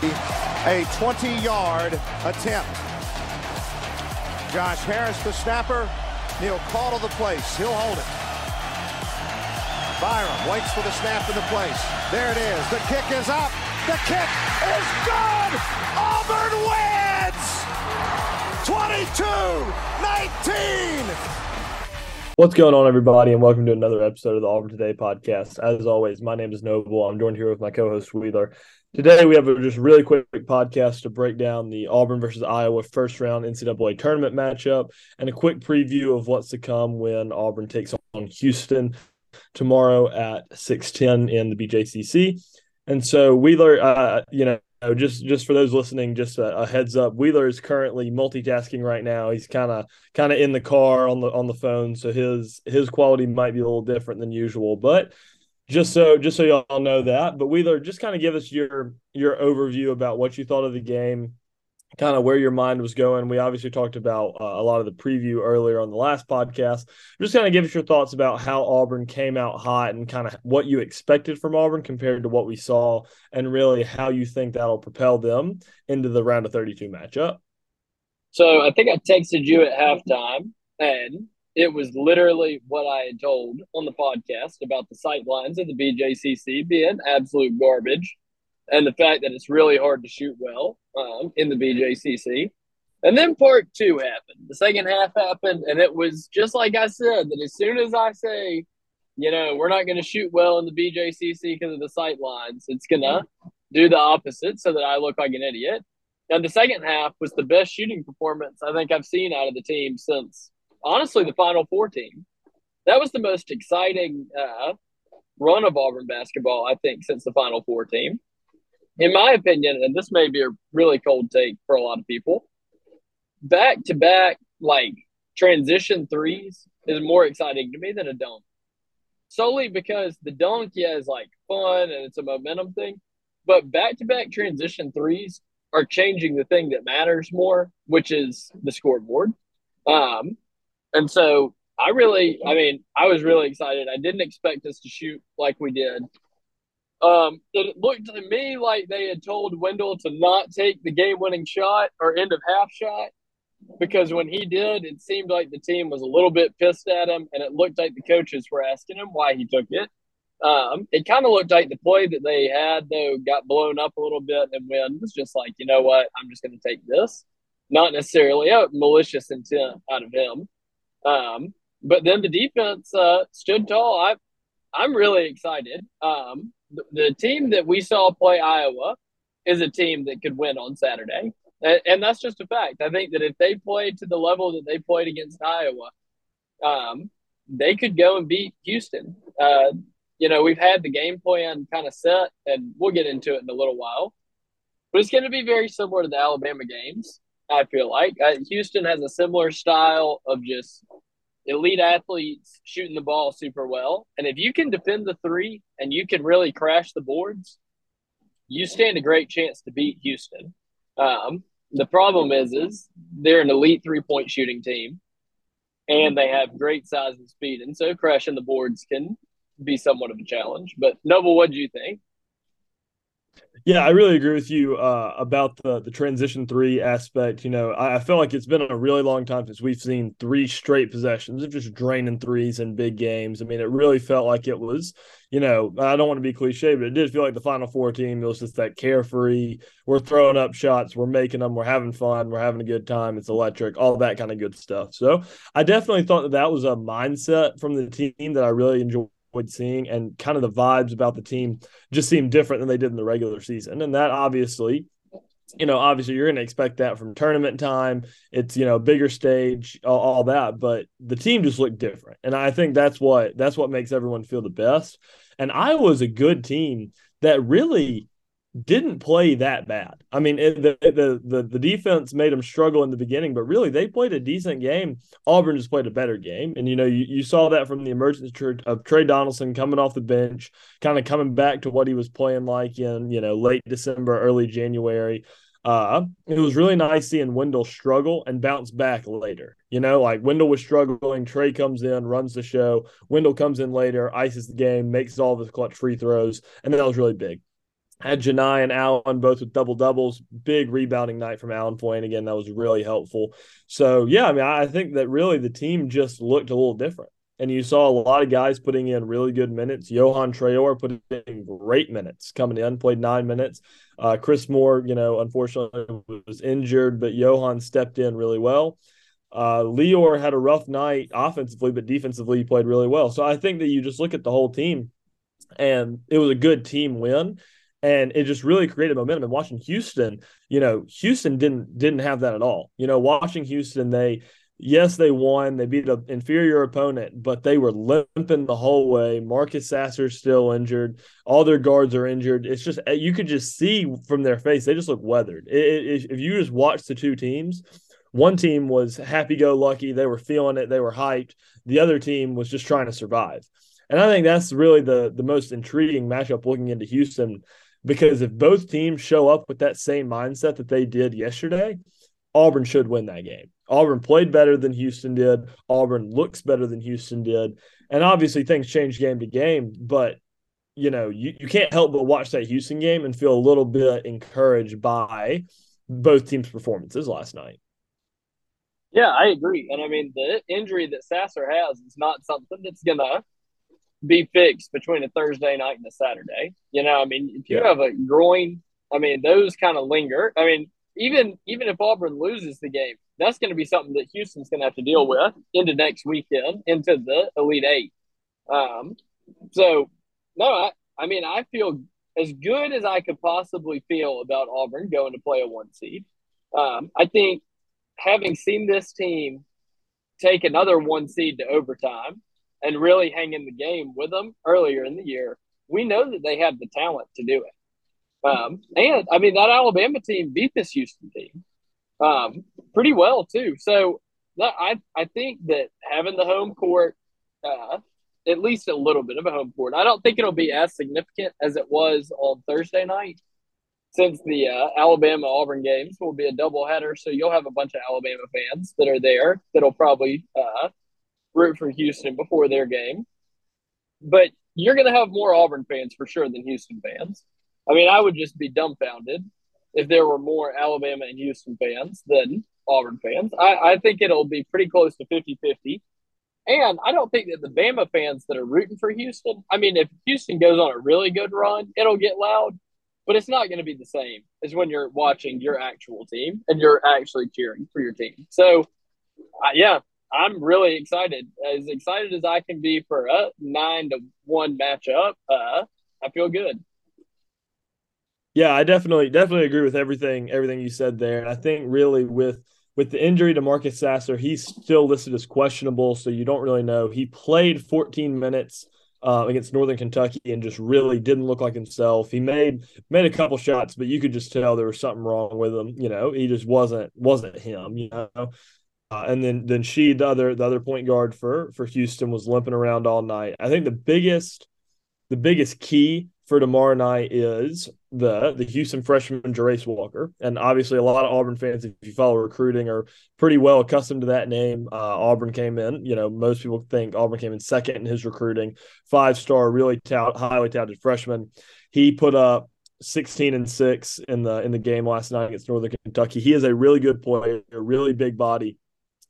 A 20-yard attempt. Josh Harris, the snapper. Neil call to the place. He'll hold it. Byrum waits for the snap to the place. There it is. The kick is up. The kick is good. Auburn wins. 22-19. What's going on, everybody, and welcome to another episode of the Auburn Today podcast. As always, my name is Noble. I'm joined here with my co-host Wheeler. Today, we have a just really quick podcast to break down the Auburn versus Iowa first round NCAA tournament matchup and a quick preview of what's to come when Auburn takes on Houston tomorrow at 6:10 in the BJCC. And so, Wheeler, uh, you know, just just for those listening, just a, a, heads up. Wheeler is currently multitasking right now. He's kind of kind of in the car on the on the phone, so his his quality might be a little different than usual. But just so just so y'all know that. But Wheeler, just kind of give us your your overview about what you thought of the game, kind of where your mind was going. We obviously talked about uh, a lot of the preview earlier on the last podcast. Just kind of give us your thoughts about how Auburn came out hot and kind of what you expected from Auburn compared to what we saw, and really how you think that'll propel them into the round of 32 matchup. So I think I texted you at halftime, and it was literally what I had told on the podcast about the sight lines of the BJCC being absolute garbage and the fact that it's really hard to shoot well um, in the BJCC. And then part two happened. The second half happened, and it was just like I said that as soon as I say, you know, we're not going to shoot well in the BJCC because of the sight lines, it's going to do the opposite so that I look like an idiot. And the second half was the best shooting performance I think I've seen out of the team since honestly the Final Four team. That was the most exciting uh, run of Auburn basketball, I think, since the Final Four team. In my opinion, and this may be a really cold take for a lot of people, back to back, like transition threes is more exciting to me than a dunk. Solely because the dunk, yeah, is like fun and it's a momentum thing. But back to back transition threes are changing the thing that matters more, which is the scoreboard. Um, and so I really, I mean, I was really excited. I didn't expect us to shoot like we did. Um, it looked to me like they had told Wendell to not take the game winning shot or end of half shot because when he did, it seemed like the team was a little bit pissed at him, and it looked like the coaches were asking him why he took it. Um, it kind of looked like the play that they had, though, got blown up a little bit, and Wynn was just like, you know what, I'm just going to take this. Not necessarily a malicious intent out of him. Um, but then the defense uh, stood tall. I, I'm really excited. Um, the, the, team that we saw play Iowa is a team that could win on Saturday. And, and, that's just a fact. I think that if they played to the level that they played against Iowa, um, they could go and beat Houston. Uh, you know, we've had the game plan kind of set, and we'll get into it in a little while. But it's going to be very similar to the Alabama games. I feel like uh, Houston has a similar style of just elite athletes shooting the ball super well. And if you can defend the three and you can really crash the boards, you stand a great chance to beat Houston. Um, the problem is, is they're an elite three point shooting team, and they have great size and speed, and so crashing the boards can be somewhat of a challenge. But Noble, what do you think? Yeah, I really agree with you uh, about the the transition three aspect. You know, I, I, feel like it's been a really long time since we've seen three straight possessions of just draining threes in big games. I mean, it really felt like it was, you know, I don't want to be cliche, but it did feel like the Final Four team. It was just that carefree. We're throwing up shots, we're making them, we're having fun, we're having a good time. It's electric, all that kind of good stuff. So I definitely thought that that was a mindset from the team that I really enjoyed seeing and kind of the vibes about the team just seem different than they did in the regular season. And that obviously, you know, obviously you're going to expect that from tournament time. It's, you know, bigger stage, all, all, that, but the team just looked different. And I think that's what that's what makes everyone feel the best. And I was a good team that really didn't play that bad. I mean, it, the, the the the defense made them struggle in the beginning, but really they played a decent game. Auburn just played a better game, and you know you, you saw that from the emergence of Tre Donaldson coming off the bench, kind of coming back to what he was playing like in you know late December, early January. Uh, it was really nice seeing Wendell struggle and bounce back later. You know, like Wendell was struggling, Trey comes in, runs the show. Wendell comes in later, ices the game, makes all his clutch free throws, and that was really big had Johni and Allen both with double doubles. Big rebounding night from Allen Flanigan. That was really helpful. So, yeah, I mean, I think that really the team just looked a little different. And you saw a lot of guys putting in really good minutes. Yohan Traore put in great minutes coming in, played nine minutes. Uh, Chris Moore, you know, unfortunately was injured, but Johan stepped in really well. Uh, Lior had a rough night offensively, but defensively he played really well. So I think that you just look at the whole team and it was a good team win and it just really created momentum. And watching Houston, you know, Houston didn't didn't have that at all. You know, watching Houston, they yes they won, they beat an inferior opponent, but they were limping the whole way. Marcus Sasser's still injured, all their guards are injured. It's just eh, you could just see from their face they just look weathered. It, it, if you just watch the two teams. One team was happy go lucky. They were feeling it. They were hyped. The other team was just trying to survive. And I think that's really the the most intriguing matchup looking into Houston because if both teams show up with that same mindset that they did yesterday, Auburn should win that game. Auburn played better than Houston did. Auburn looks better than Houston did. And obviously things change game to game, but you know, you, you can't help but watch that Houston game and feel a little bit encouraged by both teams' performances last night. Yeah, I agree. And I mean, the injury that Sasser has is not something that's going to be fixed between a Thursday night and a Saturday. You know, I mean, if you yeah. have a groin, I mean, those kind of linger. I mean, even even if Auburn loses the game, that's going to be something that Houston's going to have to deal with into next weekend, into the Elite Eight. Um, so, no, I, I mean, I feel as good as I could possibly feel about Auburn going to play a one seed. Um, I think having seen this team take another one seed to overtime and really hang in the game with them earlier in the year, we know that they have the talent to do it. Um, and I mean, that Alabama team beat this Houston team um, pretty well, too. So I, I think that having the home court, uh, at least a little bit of a home court, I don't think it'll be as significant as it was on Thursday night since the uh, Alabama Auburn games will be a doubleheader. So you'll have a bunch of Alabama fans that are there that'll probably uh, root for Houston before their game. But you're going to have more Auburn fans for sure than Houston fans. I mean, I would just be dumbfounded if there were more Alabama and Houston fans than Auburn fans. I, I think it'll be pretty close to 50 50. And I don't think that the Bama fans that are rooting for Houston, I mean, if Houston goes on a really good run, it'll get loud, but it's not going to be the same as when you're watching your actual team and you're actually cheering for your team. So, uh, yeah, I'm really excited, as excited as I can be for a nine to one matchup. Uh, I feel good. Yeah, I definitely definitely agree with everything everything you said there, and I think really with with the injury to Marcus Sasser, he's still listed as questionable, so you don't really know. He played 14 minutes uh, against Northern Kentucky and just really didn't look like himself. He made made a couple shots, but you could just tell there was something wrong with him. You know, he just wasn't wasn't him. You know, uh, and then then Shead the other the other point guard for for Houston was limping around all night. I think the biggest the biggest key for tomorrow night is the the Houston freshman Jarace Walker, and obviously a lot of Auburn fans, if you follow recruiting, are pretty well accustomed to that name. Uh, Auburn came in, you know, most people think Auburn came in second in his recruiting, five star, really tout, highly touted freshman. He put up 16 and 6 in the in the game last night against Northern Kentucky. He is a really good player, a really big body.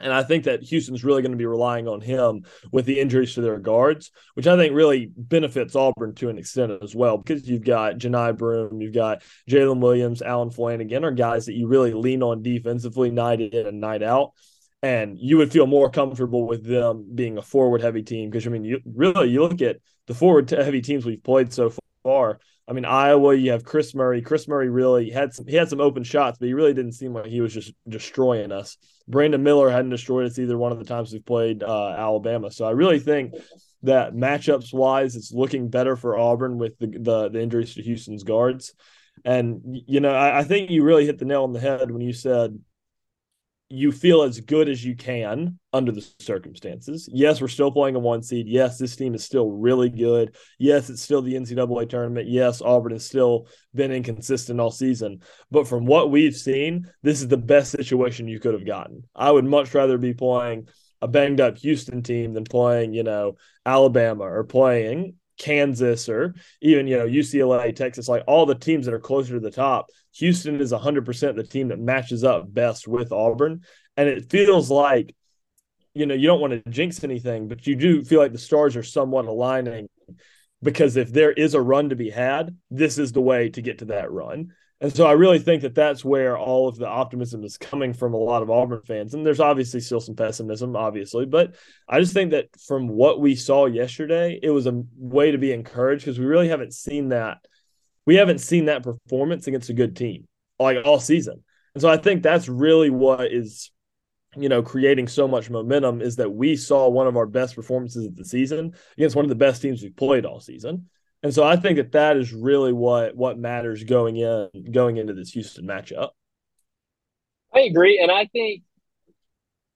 And I think that Houston's really going to be relying on him with the injuries to their guards, which I think really benefits Auburn to an extent as well, because you've got Johni Broom, you've got Jaylin Williams, Allen Flanigan are guys that you really lean on defensively night in and night out. And you would feel more comfortable with them being a forward heavy team. Because, I mean, you really, you look at the forward heavy teams we've played so far. I mean, Iowa, you have Kris Murray. Kris Murray really had some he had some open shots, but he really didn't seem like he was just destroying us. Brandon Miller hadn't destroyed us either one of the times we've played uh, Alabama. So I really think that matchups wise, it's looking better for Auburn with the, the, the injuries to Houston's guards. And you know, I, I think you really hit the nail on the head when you said you feel as good as you can under the circumstances. Yes, we're still playing a one seed. Yes, this team is still really good. Yes, it's still the NCAA tournament. Yes, Auburn has still been inconsistent all season. But from what we've seen, this is the best situation you could have gotten. I would much rather be playing a banged up Houston team than playing, you know, Alabama or playing Kansas or even, you know, UCLA, Texas, like all the teams that are closer to the top. Houston is 100% the team that matches up best with Auburn. And it feels like, you know, you don't want to jinx anything, but you do feel like the stars are somewhat aligning because if there is a run to be had, this is the way to get to that run. And so I really think that that's where all of the optimism is coming from a lot of Auburn fans. And there's obviously still some pessimism, obviously, but I just think that from what we saw yesterday, it was a way to be encouraged because we really haven't seen that. We haven't seen that performance against a good team like all season. And so I think that's really what is, you know, creating so much momentum is that we saw one of our best performances of the season against one of the best teams we've played all season. And so I think that that is really what what matters going in going into this Houston matchup. I agree, and I think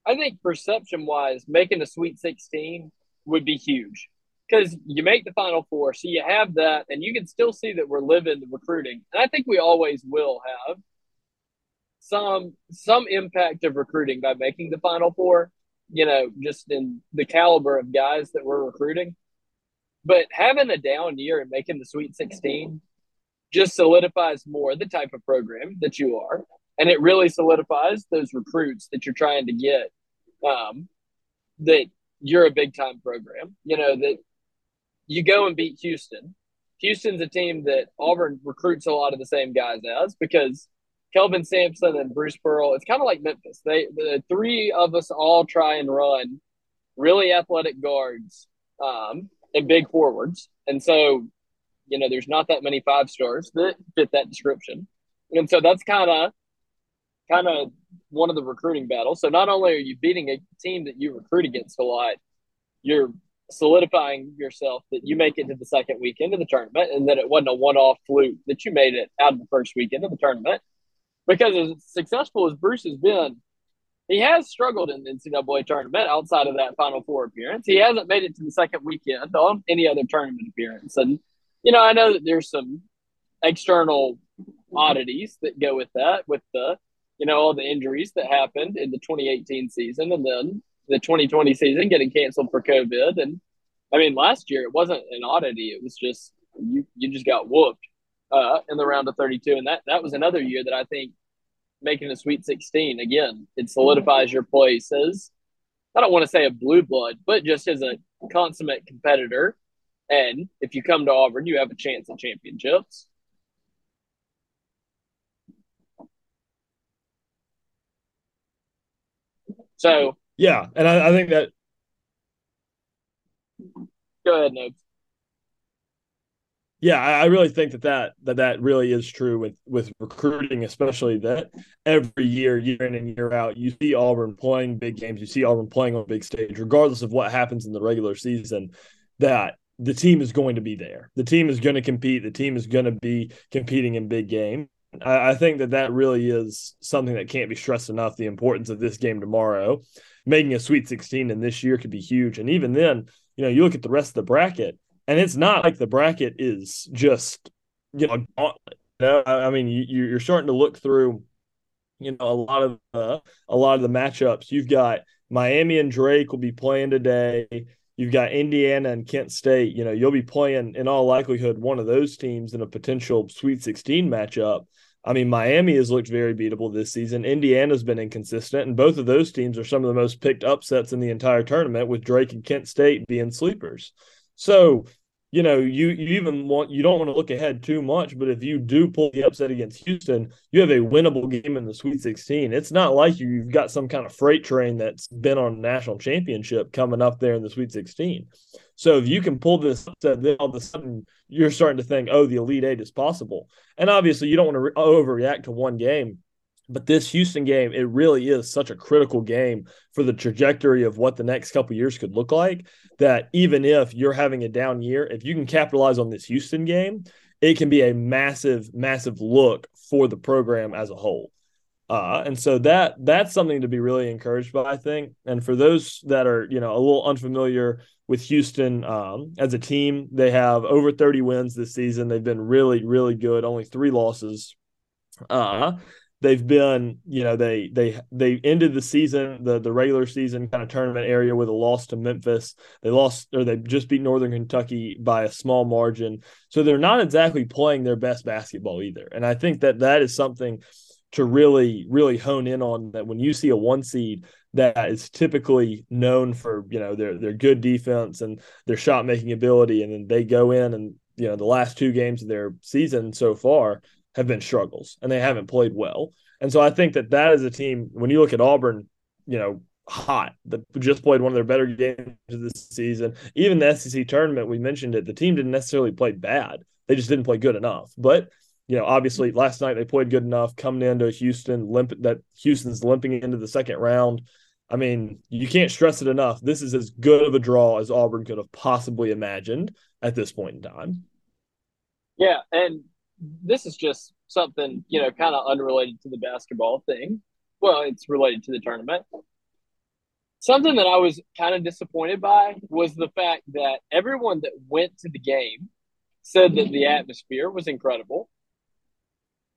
I think perception wise, making the Sweet Sixteen would be huge because you make the Final Four, so you have that, and you can still see that we're living the recruiting, and I think we always will have some some impact of recruiting by making the Final Four. You know, just in the caliber of guys that we're recruiting. But having a down year and making the Sweet 16 just solidifies more the type of program that you are. And it really solidifies those recruits that you're trying to get um, that you're a big time program. You know, that you go and beat Houston. Houston's a team that Auburn recruits a lot of the same guys as because Kelvin Sampson and Bruce Pearl, it's kind of like Memphis. They the three of us all try and run really athletic guards um, and big forwards. And so, you know, there's not that many five stars that fit that description. And so that's kind of kind of one of the recruiting battles. So not only are you beating a team that you recruit against a lot, you're solidifying yourself that you make it to the second weekend of the tournament and that it wasn't a one-off fluke that you made it out of the first weekend of the tournament. Because as successful as Bruce has been, he has struggled in the NCAA tournament outside of that Final Four appearance. He hasn't made it to the second weekend on any other tournament appearance. And, you know, I know that there's some external oddities that go with that, with the, you know, all the injuries that happened in the 2018 season and then the 2020 season getting canceled for COVID. And I mean, last year it wasn't an oddity. It was just, you, you just got whooped uh, in the round of 32. And that, that was another year that I think making a Sweet 16. Again, it solidifies your place as, I don't want to say a blue blood, but just as a consummate competitor. And if you come to Auburn, you have a chance at championships. So, yeah. And I, I think that. Go ahead, Nobes yeah, I really think that, that that that really is true with with recruiting, especially that every year, year in and year out, you see Auburn playing big games, you see Auburn playing on a big stage, regardless of what happens in the regular season. That the team is going to be there. The team is going to compete. The team is going to be competing in big game. I, I think that that really is something that can't be stressed enough. The importance of this game tomorrow, making a Sweet 16 in this year could be huge. And even then, you know, you look at the rest of the bracket and it's not like the bracket is just you know gauntlet. You? I mean, you, you're starting to look through, you know, a lot of uh, a lot of the matchups. You've got Miami and Drake will be playing today. You've got Indiana and Kent State. You know, you'll be playing in all likelihood one of those teams in a potential Sweet 16 matchup. I mean, Miami has looked very beatable this season. Indiana's been inconsistent, and both of those teams are some of the most picked upsets in the entire tournament, with Drake and Kent State being sleepers. So you know, you you even want you don't want to look ahead too much, but if you do pull the upset against Houston, you have a winnable game in the Sweet 16. It's not like you've got some kind of freight train that's been on a national championship coming up there in the Sweet 16. So if you can pull this then all of a sudden you're starting to think, oh, the Elite Eight is possible. And obviously, you don't want to re- overreact to one game. But this Houston game, it really is such a critical game for the trajectory of what the next couple years could look like. That even if you're having a down year, if you can capitalize on this Houston game, it can be a massive, massive look for the program as a whole. Uh, and so that that's something to be really encouraged by, I think. And for those that are you know a little unfamiliar with Houston um, as a team, they have over 30 wins this season. They've been really really good. Only three losses. Uh, they've been you know they they they ended the season the the regular season kind of tournament area with a loss to Memphis. They lost or they just beat Northern Kentucky by a small margin. So they're not exactly playing their best basketball either. And I think that that is something to really really hone in on that when you see a one seed that is typically known for you know their their good defense and their shot making ability and then they go in and you know the last two games of their season so far have been struggles and they haven't played well. And so i think that that is a team when you look at auburn you know hot that just played one of their better games of the season. Even the sec tournament we mentioned it the team didn't necessarily play bad. They just didn't play good enough. But you know, obviously last night they played good enough coming into Houston, limp that Houston's limping into the second round. I mean, you can't stress it enough. This is as good of a draw as Auburn could have possibly imagined at this point in time. Yeah, and this is just something, you know, kind of unrelated to the basketball thing. Well, it's related to the tournament. Something that I was kind of disappointed by was the fact that everyone that went to the game said that the atmosphere was incredible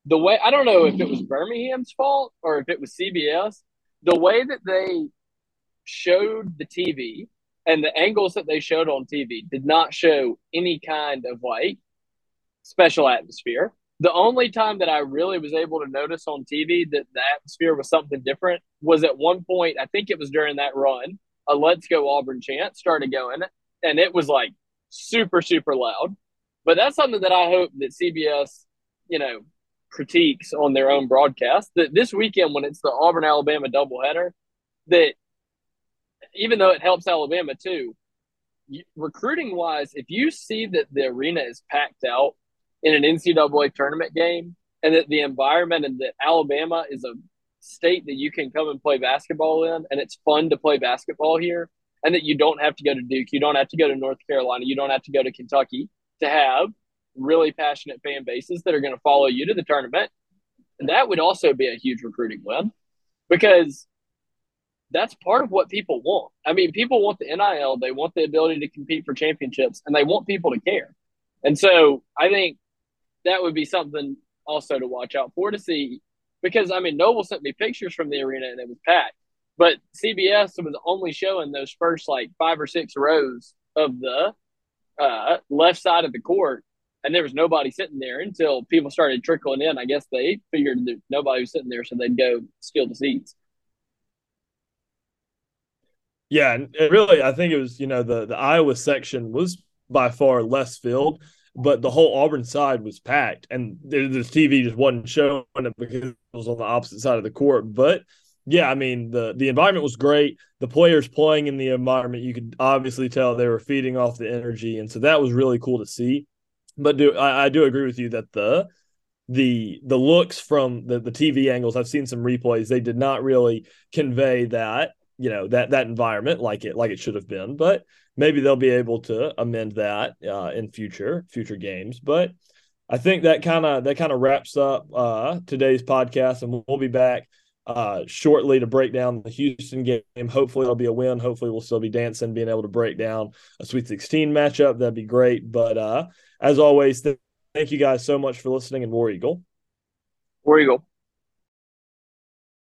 the way I don't know if it was Birmingham's fault or if it was CBS, the way that they showed the TV and the angles that they showed on TV did not show any kind of like special atmosphere. The only time that I really was able to notice on TV that the atmosphere was something different was at one point, I think it was during that run, a Let's Go Auburn chant started going, and it was like super, super loud. But that's something that I hope that CBS, you know, critiques on their own broadcast that this weekend when it's the Auburn Alabama doubleheader, that even though it helps Alabama too, recruiting wise, if you see that the arena is packed out in an NCAA tournament game and that the environment and that Alabama is a state that you can come and play basketball in and it's fun to play basketball here and that you don't have to go to Duke, you don't have to go to North Carolina, you don't have to go to Kentucky to have really passionate fan bases that are going to follow you to the tournament. And that would also be a huge recruiting win because that's part of what people want. I mean, people want the NIL, they want the ability to compete for championships, and they want people to care. And so I think that would be something also to watch out for to see because I mean, Noble sent me pictures from the arena and it was packed, but CBS was only showing those first like five or six rows of the uh, left side of the court and there was nobody sitting there until people started trickling in. I guess they figured that nobody was sitting there, so they'd go steal the seats. Yeah, and really, I think it was you know the the Iowa section was by far less filled, but the whole Auburn side was packed, and the, the TV just wasn't showing it because it was on the opposite side of the court. But yeah, I mean the the environment was great. The players playing in the environment, you could obviously tell they were feeding off the energy, and so that was really cool to see but do I, I do agree with you that the the the looks from the, the TV angles, I've seen some replays, they did not really convey that, you know, that that environment like it like it should have been. But maybe they'll be able to amend that uh, in future future games. But I think that kind of that kind of wraps up uh, today's podcast, and we'll be back uh, shortly to break down the Houston game. Hopefully, it'll be a win. Hopefully, we'll still be dancing, being able to break down a Sweet 16 matchup. That'd be great. But uh, as always, th- thank you guys so much for listening and War Eagle. War Eagle.